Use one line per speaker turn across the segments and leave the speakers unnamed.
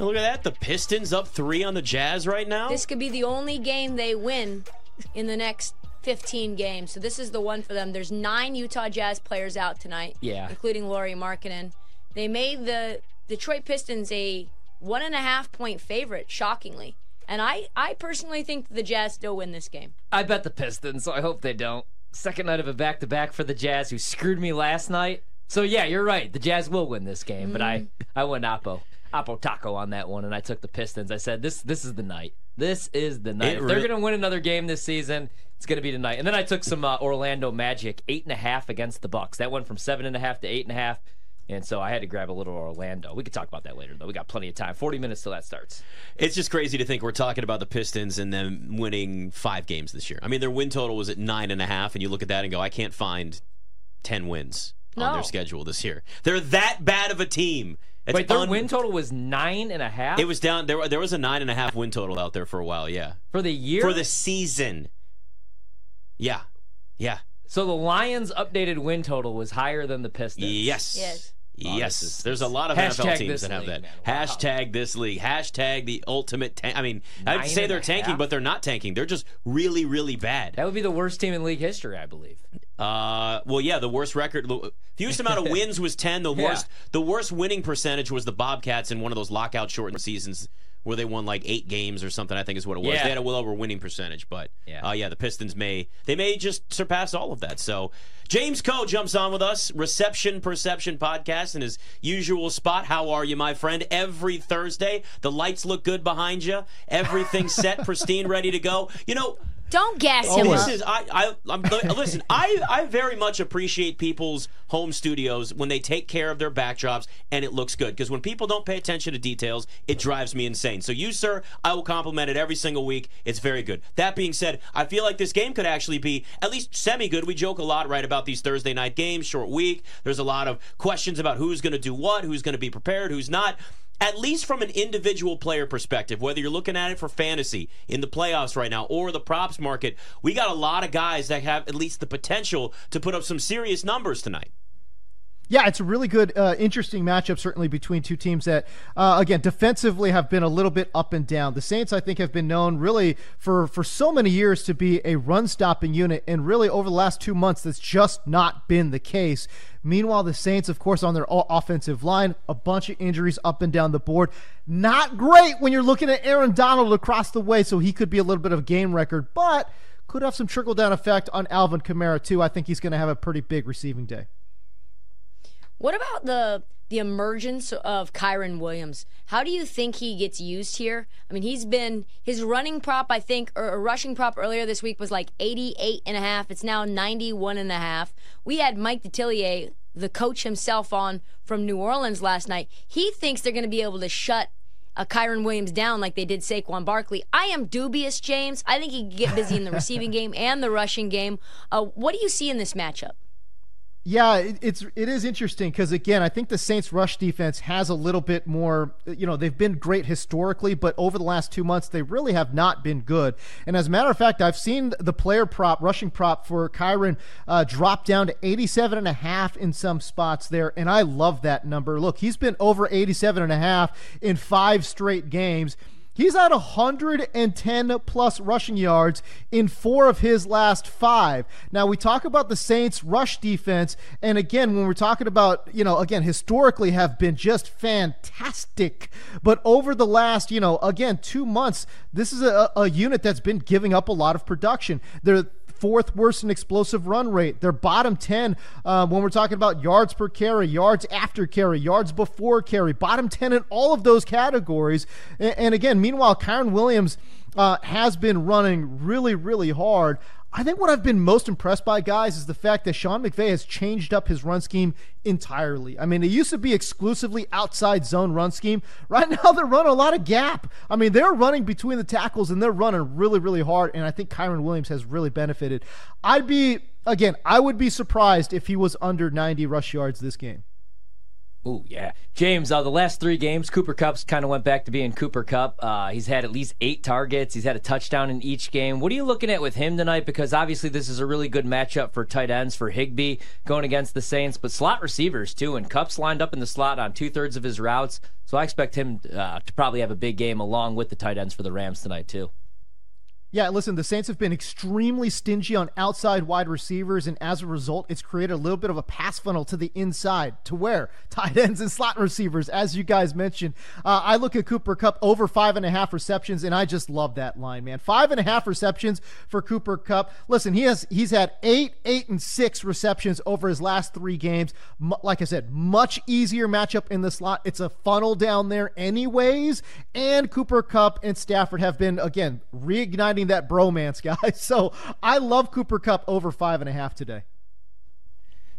Look at that. The Pistons up three on the Jazz right now.
This could be the only game they win in the next 15 games. So this is the one for them. There's nine Utah Jazz players out tonight,
Yeah.
including Lauri Markkanen. They made the Detroit Pistons a one and a half point favorite, shockingly. And I, I personally think the Jazz still win this game.
I bet the Pistons, so I hope they don't. Second night of a back to back for the Jazz, who screwed me last night. So yeah, you're right. The Jazz will win this game, but mm. I I went Oppo Oppo Taco on that one, and I took the Pistons. I said this this is the night. This is the night.
It
if they're
re-
gonna win another game this season, it's gonna be tonight. And then I took some uh, Orlando Magic eight and a half against the Bucks. That went from seven and a half to eight and a half. And so I had to grab a little Orlando. We could talk about that later, though. We got plenty of time. 40 minutes till that starts.
It's just crazy to think we're talking about the Pistons and them winning five games this year. I mean, their win total was at nine and a half, and you look at that and go, I can't find ten wins on their schedule this year. They're that bad of a team. It's
Wait, their
un-
win total was nine and a half
It was down. There, there was a nine and a half win total out there for a while. Yeah,
for the year.
for the season. Yeah, yeah,
So the Lions' updated win total was higher than the Pistons.
yes,
Yes.
Oh,
Yes,
is-
there's a lot of
Hashtag
NFL teams that have
league,
that.
Wow.
Hashtag this league. Hashtag the ultimate. Tank. I mean, I'd say they're tanking,
half?
but they're not tanking. They're just really, really bad.
That would be the worst team in league history, I believe.
Uh, well, yeah, the worst record, the fewest amount of wins was ten. The
Yeah.
worst, the worst winning percentage was the Bobcats in one of those lockout shortened seasons where they won like eight games or something. I think is what it was.
Yeah.
They had a well over winning percentage, but
Yeah.
uh, yeah, the Pistons may they may just surpass all of that. So James Koh jumps on with us, Reception Perception podcast in his usual spot. How are you, my friend? Every Thursday, the lights look good behind you. everything set, pristine, ready to go. You know.
Don't gas him
This
up.
is I I I'm, listen. I I very much appreciate people's home studios when they take care of their backdrops and it looks good. Because when people don't pay attention to details, it drives me insane. So you, sir, I will compliment it every single week. It's very good. That being said, I feel like this game could actually be at least semi good. We joke a lot right about these Thursday night games, short week. There's a lot of questions about who's going to do what, who's going to be prepared, who's not at least from an individual player perspective, whether you're looking at it for fantasy in the playoffs right now or the props market, we got a lot of guys that have at least the potential to put up some serious numbers tonight.
Yeah, it's a really good, uh, interesting matchup, certainly between two teams that, uh, again, defensively have been a little bit up and down. The Saints, I think, have been known really for for so many years to be a run-stopping unit, and really over the last two months, that's just not been the case. Meanwhile, the Saints, of course, on their offensive line, a bunch of injuries up and down the board. Not great when you're looking at Aaron Donald across the way, so he could be a little bit of a game record, but could have some trickle-down effect on Alvin Kamara too. I think he's going to have a pretty big receiving day.
What about the the emergence of Kyren Williams? How do you think he gets used here? I mean, he's been his running prop, I think, or a rushing prop earlier this week was like 88 and a half. It's now 91 and a half. We had Mike Detillier, the coach himself, on from New Orleans last night. He thinks they're going to be able to shut uh, Kyren Williams down like they did Saquon Barkley. I am dubious, James. I think he can get busy in the receiving game and the rushing game. Uh, what do you see in this matchup?
Yeah, it, it's it is interesting because again, I think the Saints' rush defense has a little bit more. You know, they've been great historically, but over the last two months, they really have not been good. And as a matter of fact, I've seen the player prop, rushing prop for Kyren, uh, drop down to 87 and a half in some spots there, and I love that number. Look, he's been over 87 and a half in five straight games. He's at 110 plus rushing yards in four of his last five. Now, we talk about the Saints' rush defense, and again, when we're talking about, you know, again, historically have been just fantastic. But over the last, you know, again, two months, this is a, a unit that's been giving up a lot of production. They're fourth worst in explosive run rate. They're bottom 10 uh, when we're talking about yards per carry, yards after carry, yards before carry, bottom 10 in all of those categories. And, and again, meanwhile, Kyren Williams uh, has been running really, really hard. I think what I've been most impressed by, guys, is the fact that Sean McVay has changed up his run scheme entirely. I mean, it used to be exclusively outside zone run scheme. Right now, they're running a lot of gap. I mean, they're running between the tackles and they're running really, really hard. And I think Kyren Williams has really benefited. I'd be, again, I would be surprised if he was under 90 rush yards this game.
Ooh, yeah. James, uh, the last three games, Cooper Kupp's kind of went back to being Cooper Kupp. Uh, he's had at least eight targets. He's had a touchdown in each game. What are you looking at with him tonight? Because obviously this is a really good matchup for tight ends for Higbee going against the Saints, but slot receivers too. And Kupp's lined up in the slot on two thirds of his routes, so I expect him uh, to probably have a big game along with the tight ends for the Rams tonight too.
Yeah, listen, the Saints have been extremely stingy on outside wide receivers, and as a result, it's created a little bit of a pass funnel to the inside. To where? Tight ends and slot receivers, as you guys mentioned. Uh, I look at Cooper Kupp over five and a half receptions, and I just love that line, man. Five and a half receptions for Cooper Kupp. Listen, he has he's had eight, eight, and six receptions over his last three games. M- like I said, much easier matchup in the slot. It's a funnel down there, anyways. And Cooper Kupp and Stafford have been again reigniting that bromance, guys. So I love Cooper Kupp over five and a half today.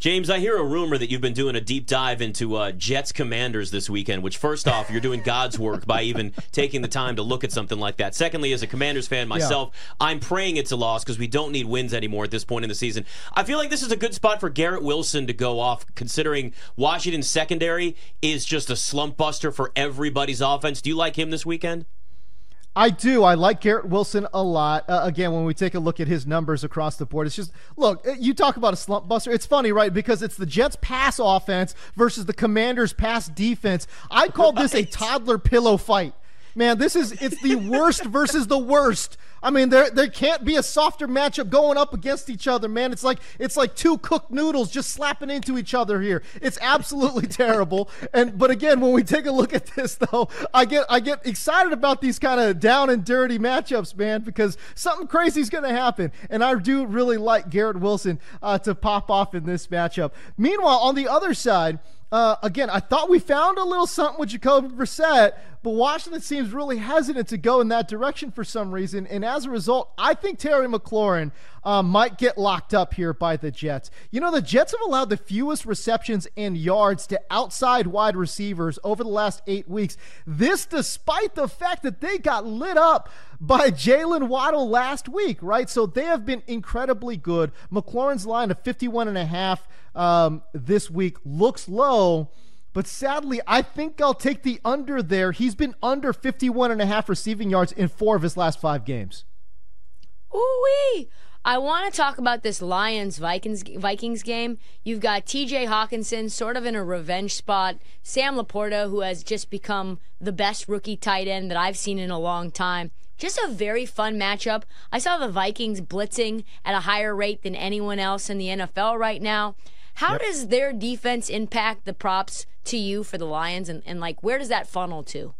James, I hear a rumor that you've been doing a deep dive into uh, Jets Commanders this weekend, which, first off, you're doing God's work by even taking the time to look at something like that. Secondly, as a Commanders fan myself, yeah. I'm praying it's a loss because we don't need wins anymore at this point in the season. I feel like this is a good spot for Garrett Wilson to go off, considering Washington's secondary is just a slump buster for everybody's offense. Do you like him this weekend?
I do. I like Garrett Wilson a lot. Uh, again, when we take a look at his numbers across the board, it's just look. Uh, you talk about a slump buster. It's funny, right? Because it's the Jets' pass offense versus the Commanders' pass defense. I call right. this a toddler pillow fight. Man, this is it's the worst versus the worst I mean, there there can't be a softer matchup going up against each other, man. It's like it's like two cooked noodles just slapping into each other here. It's absolutely terrible. And but again, when we take a look at this though, I get I get excited about these kind of down and dirty matchups, man, because something crazy is going to happen. And I do really like Garrett Wilson uh, to pop off in this matchup. Meanwhile, on the other side. Uh, again, I thought we found a little something with Jacoby Brissett, but Washington seems really hesitant to go in that direction for some reason. And as a result, I think Terry McLaurin uh, might get locked up here by the Jets. You know, the Jets have allowed the fewest receptions and yards to outside wide receivers over the last eight weeks. This despite the fact that they got lit up by Jaylen Waddle last week, right? So they have been incredibly good. McLaurin's line of 51 and a half um, this week looks low. But sadly, I think I'll take the under there. He's been under 51 and a half receiving yards in four of his last five games.
Ooh-wee. I want to talk about this Lions Vikings Vikings game. You've got TJ Hockenson sort of in a revenge spot. Sam LaPorta, who has just become the best rookie tight end that I've seen in a long time. Just a very fun matchup. I saw the Vikings blitzing at a higher rate than anyone else in the NFL right now. How yep. does their defense impact the props to you for the Lions, and, and like where does that funnel to?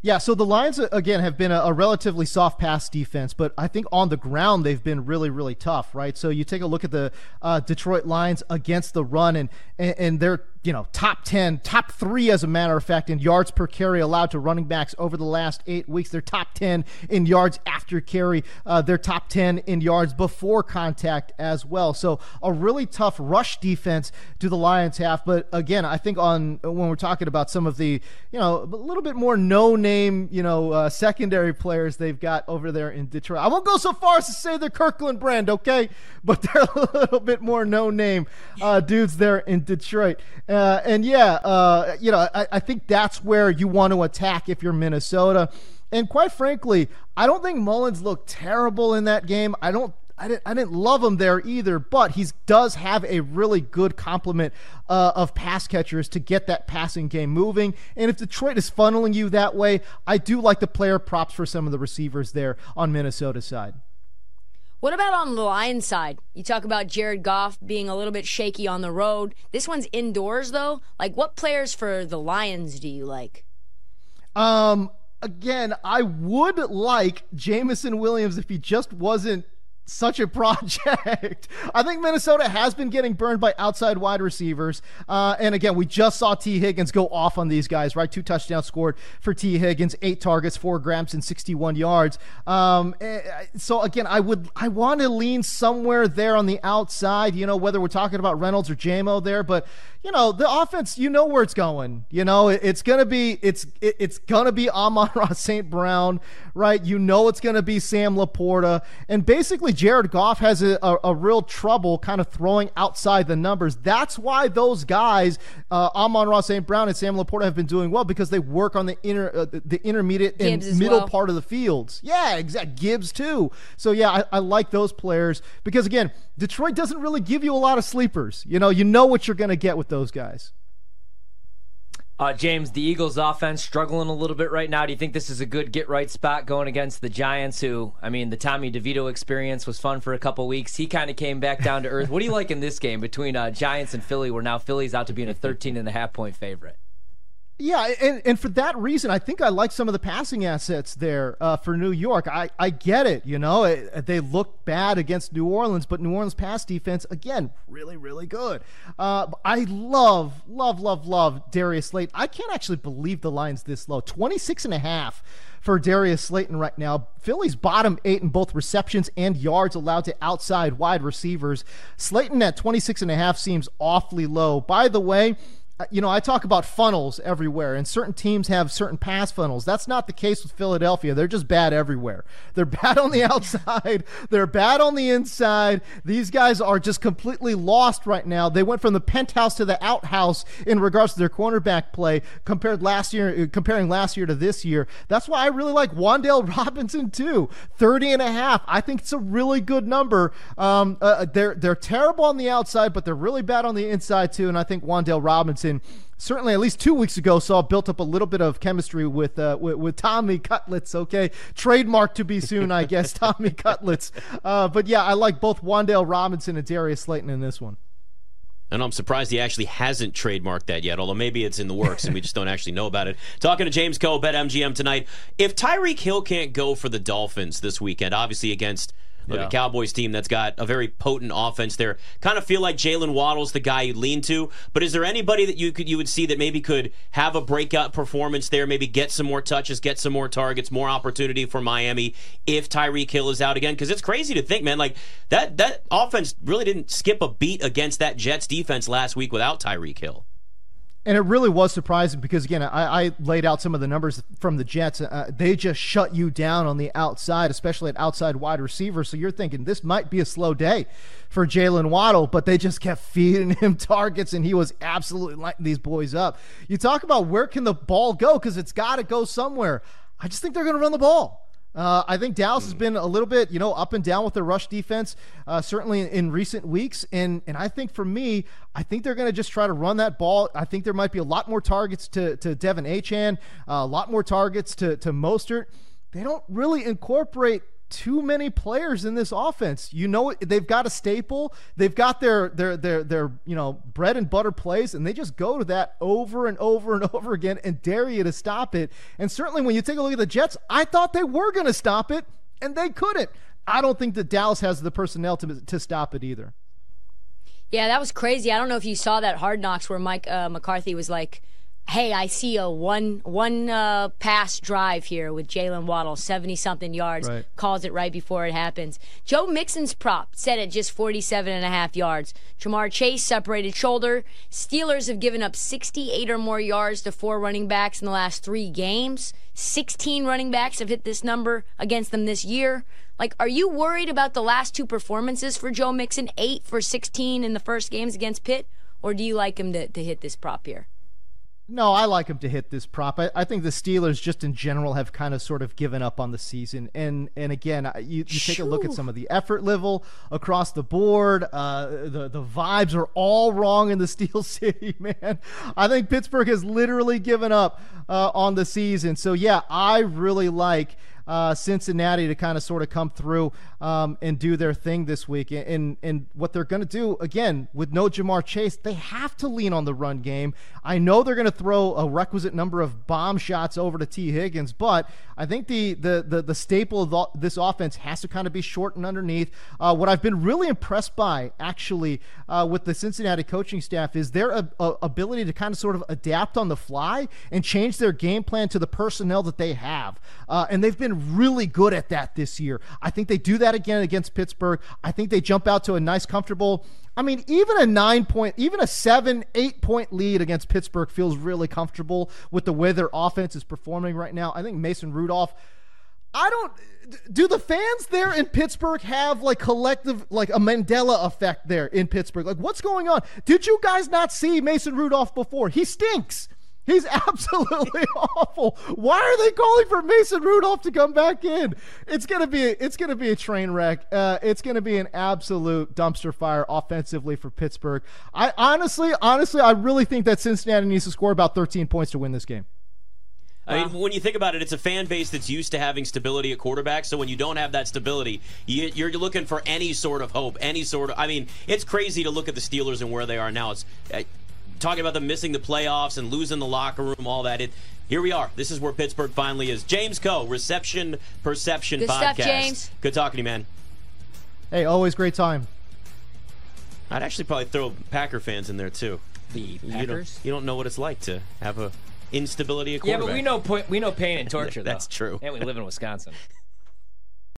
Yeah, so the Lions again have been a, a, relatively soft pass defense, but I think on the ground they've been really, really tough, right? So you take a look at the uh, Detroit Lions against the run, and, and, and they're you know, top 10, top three, as a matter of fact, in yards per carry allowed to running backs over the last eight weeks. They're top 10 in yards after carry. Uh, they're top 10 in yards before contact as well. So a really tough rush defense do the Lions have. But again, I think on when we're talking about some of the, you know, a little bit more no name, you know, uh, secondary players they've got over there in Detroit. I won't go so far as to say they're Kirkland brand, okay? But they're a little bit more no name uh, dudes there in Detroit. Uh, and yeah, uh, you know, I, I think that's where you want to attack if you're Minnesota. And quite frankly, I don't think Mullens looked terrible in that game. I don't I didn't, I didn't love him there either, but he does have a really good complement uh, of pass catchers to get that passing game moving. And if Detroit is funneling you that way, I do like the player props for some of the receivers there on Minnesota's side.
What about on the Lions side? You talk about Jared Goff being a little bit shaky on the road. This one's indoors though. Like what players for the Lions do you like?
Um again, I would like Jameson Williams if he just wasn't such a project. I think Minnesota has been getting burned by outside wide receivers. Uh, and again, we just saw Tee Higgins go off on these guys, right? Two touchdowns scored for Tee Higgins, eight targets, four grams, and 61 yards. Um, eh, so again, I would I want to lean somewhere there on the outside. You know, whether we're talking about Reynolds or JMO there, but you know the offense you know where it's going you know it, it's gonna be it's it, it's gonna be Amon-Ra St. Brown right you know it's gonna be Sam LaPorta and basically Jared Goff has a, a, a real trouble kind of throwing outside the numbers that's why those guys uh, Amon-Ra St. Brown and Sam LaPorta have been doing well because they work on the inner uh, the intermediate
Gibbs
and middle
well.
part of the fields yeah exact Gibbs too so yeah I, I like those players because again Detroit doesn't really give you a lot of sleepers you know you know what you're gonna get with those guys
Uh, James, the Eagles' offense struggling a little bit right now. Do you think this is a good get right spot going against the Giants? Who, I mean, the Tommy DeVito experience was fun for a couple weeks. He kind of came back down to earth. What do you like in this game between uh, Giants and Philly, where now Philly's out to being a 13 and a half point favorite?
Yeah, and, and for that reason, I think I like some of the passing assets there uh, for New York. I, I get it, you know, it, they look bad against New Orleans, but New Orleans pass defense, again, really, really good. Uh, I love, love, love, love Darius Slayton. I can't actually believe the line's this low 26 and a half for Darius Slayton right now. Philly's bottom eight in both receptions and yards allowed to outside wide receivers. Slayton at 26 and a half seems awfully low. By the way, uh, you know, I talk about funnels everywhere, and certain teams have certain pass funnels. That's not the case with Philadelphia. They're just bad everywhere. They're bad on the outside, they're bad on the inside. These guys are just completely lost right now. They went from the penthouse to the outhouse in regards to their cornerback play compared last year, uh, comparing last year to this year. That's why I really like Wandale Robinson too. 30 and a half. I think it's a really good number. Um, uh, they're they're terrible on the outside, but they're really bad on the inside too. And I think Wan'Dale Robinson certainly at least two weeks ago saw built up a little bit of chemistry with uh, with, with Tommy Cutlets. Okay, trademark to be soon, I guess. Tommy Cutlets. Uh, but yeah, I like both Wan'Dale Robinson and Darius Slayton in this one.
And I'm surprised he actually hasn't trademarked that yet, although maybe it's in the works and we just don't actually know about it. Talking to James Koh, Bet MGM tonight. If Tyreek Hill can't go for the Dolphins this weekend, obviously against look,
Yeah.
a Cowboys team that's got a very potent offense there, kind of feel like Jaylen Waddle's the guy you lean to. But is there anybody that you could you would see that maybe could have a breakout performance there, maybe get some more touches, get some more targets, more opportunity for Miami if Tyreek Hill is out again? Because it's crazy to think, man, like that that offense really didn't skip a beat against that Jets defense last week without Tyreek Hill.
And it really was surprising because again, I, I laid out some of the numbers from the Jets. Uh, they just shut you down on the outside, especially at outside wide receiver. So you're thinking this might be a slow day for Jaylen Waddle, but they just kept feeding him targets, and he was absolutely lighting these boys up. You talk about where can the ball go because it's got to go somewhere. I just think they're going to run the ball. Uh, I think Dallas has been a little bit, you know, up and down with their rush defense, uh, certainly in, in recent weeks. And and I think for me, I think they're going to just try to run that ball. I think there might be a lot more targets to to De'Von Achane, uh, a lot more targets to to Mostert. They don't really incorporate too many players in this offense. You know, they've got a staple. They've got their their their their you know bread and butter plays, and they just go to that over and over and over again and dare you to stop it. And certainly, when you take a look at the Jets, I thought they were going to stop it, and they couldn't. I don't think that Dallas has the personnel to to stop it either.
Yeah, that was crazy. I don't know if you saw that Hard Knocks where Mike uh, McCarthy was like, "Hey, I see a one one uh, pass drive here with Jaylen Waddle, seventy something yards."
Right.
Calls it right before it happens. Joe Mixon's prop set at just 47 and a half yards. Ja'Marr Chase separated shoulder. Steelers have given up 68 or more yards to four running backs in the last three games. 16 running backs have hit this number against them this year. Like, are you worried about the last two performances for Joe Mixon? Eight for 16 in the first games against Pitt? Or do you like him to, to hit this prop here?
No, I like him to hit this prop. I, I think the Steelers, just in general, have kind of sort of given up on the season. And and again, you, you take a look at some of the effort level across the board. Uh, the the vibes are all wrong in the Steel City, man. I think Pittsburgh has literally given up uh, on the season. So yeah, I really like. Uh, Cincinnati to kind of sort of come through um, and do their thing this week. And and what they're going to do again with no Ja'Marr Chase, they have to lean on the run game. I know they're going to throw a requisite number of bomb shots over to Tee Higgins, but I think the the the, the staple of the, this offense has to kind of be short and underneath. Uh, what I've been really impressed by actually uh, with the Cincinnati coaching staff is their uh, uh, ability to kind of sort of adapt on the fly and change their game plan to the personnel that they have. Uh, and they've been really good at that this year. I think they do that again against Pittsburgh. I think they jump out to a nice, comfortable I mean, even a nine point, even a seven, eight point lead against Pittsburgh feels really comfortable with the way their offense is performing right now. I think Mason Rudolph. I don't. Do the fans there in Pittsburgh have like collective, like a Mandela effect there in Pittsburgh? Like, what's going on? Did you guys not see Mason Rudolph before? He stinks. He's absolutely awful. Why are they calling for Mason Rudolph to come back in? It's gonna be it's gonna be a train wreck. Uh, it's gonna be an absolute dumpster fire offensively for Pittsburgh. I honestly, honestly, I really think that Cincinnati needs to score about 13 points to win this game.
I mean, when you think about it, it's a fan base that's used to having stability at quarterback. So when you don't have that stability, you, you're looking for any sort of hope, any sort of. I mean, it's crazy to look at the Steelers and where they are now. It's talking about them missing the playoffs and losing the locker room, all that. It, here we are. This is where Pittsburgh finally is. James Koh, Reception Perception
Good
Podcast.
stuff, James.
Good talking to you, man.
Hey, always great time.
I'd actually probably throw Packer fans in there too.
The
You don't,
Packers.
you don't know what it's like to have a instability at
Yeah, but we know we know pain and torture.
That's
though.
true.
And we live in Wisconsin.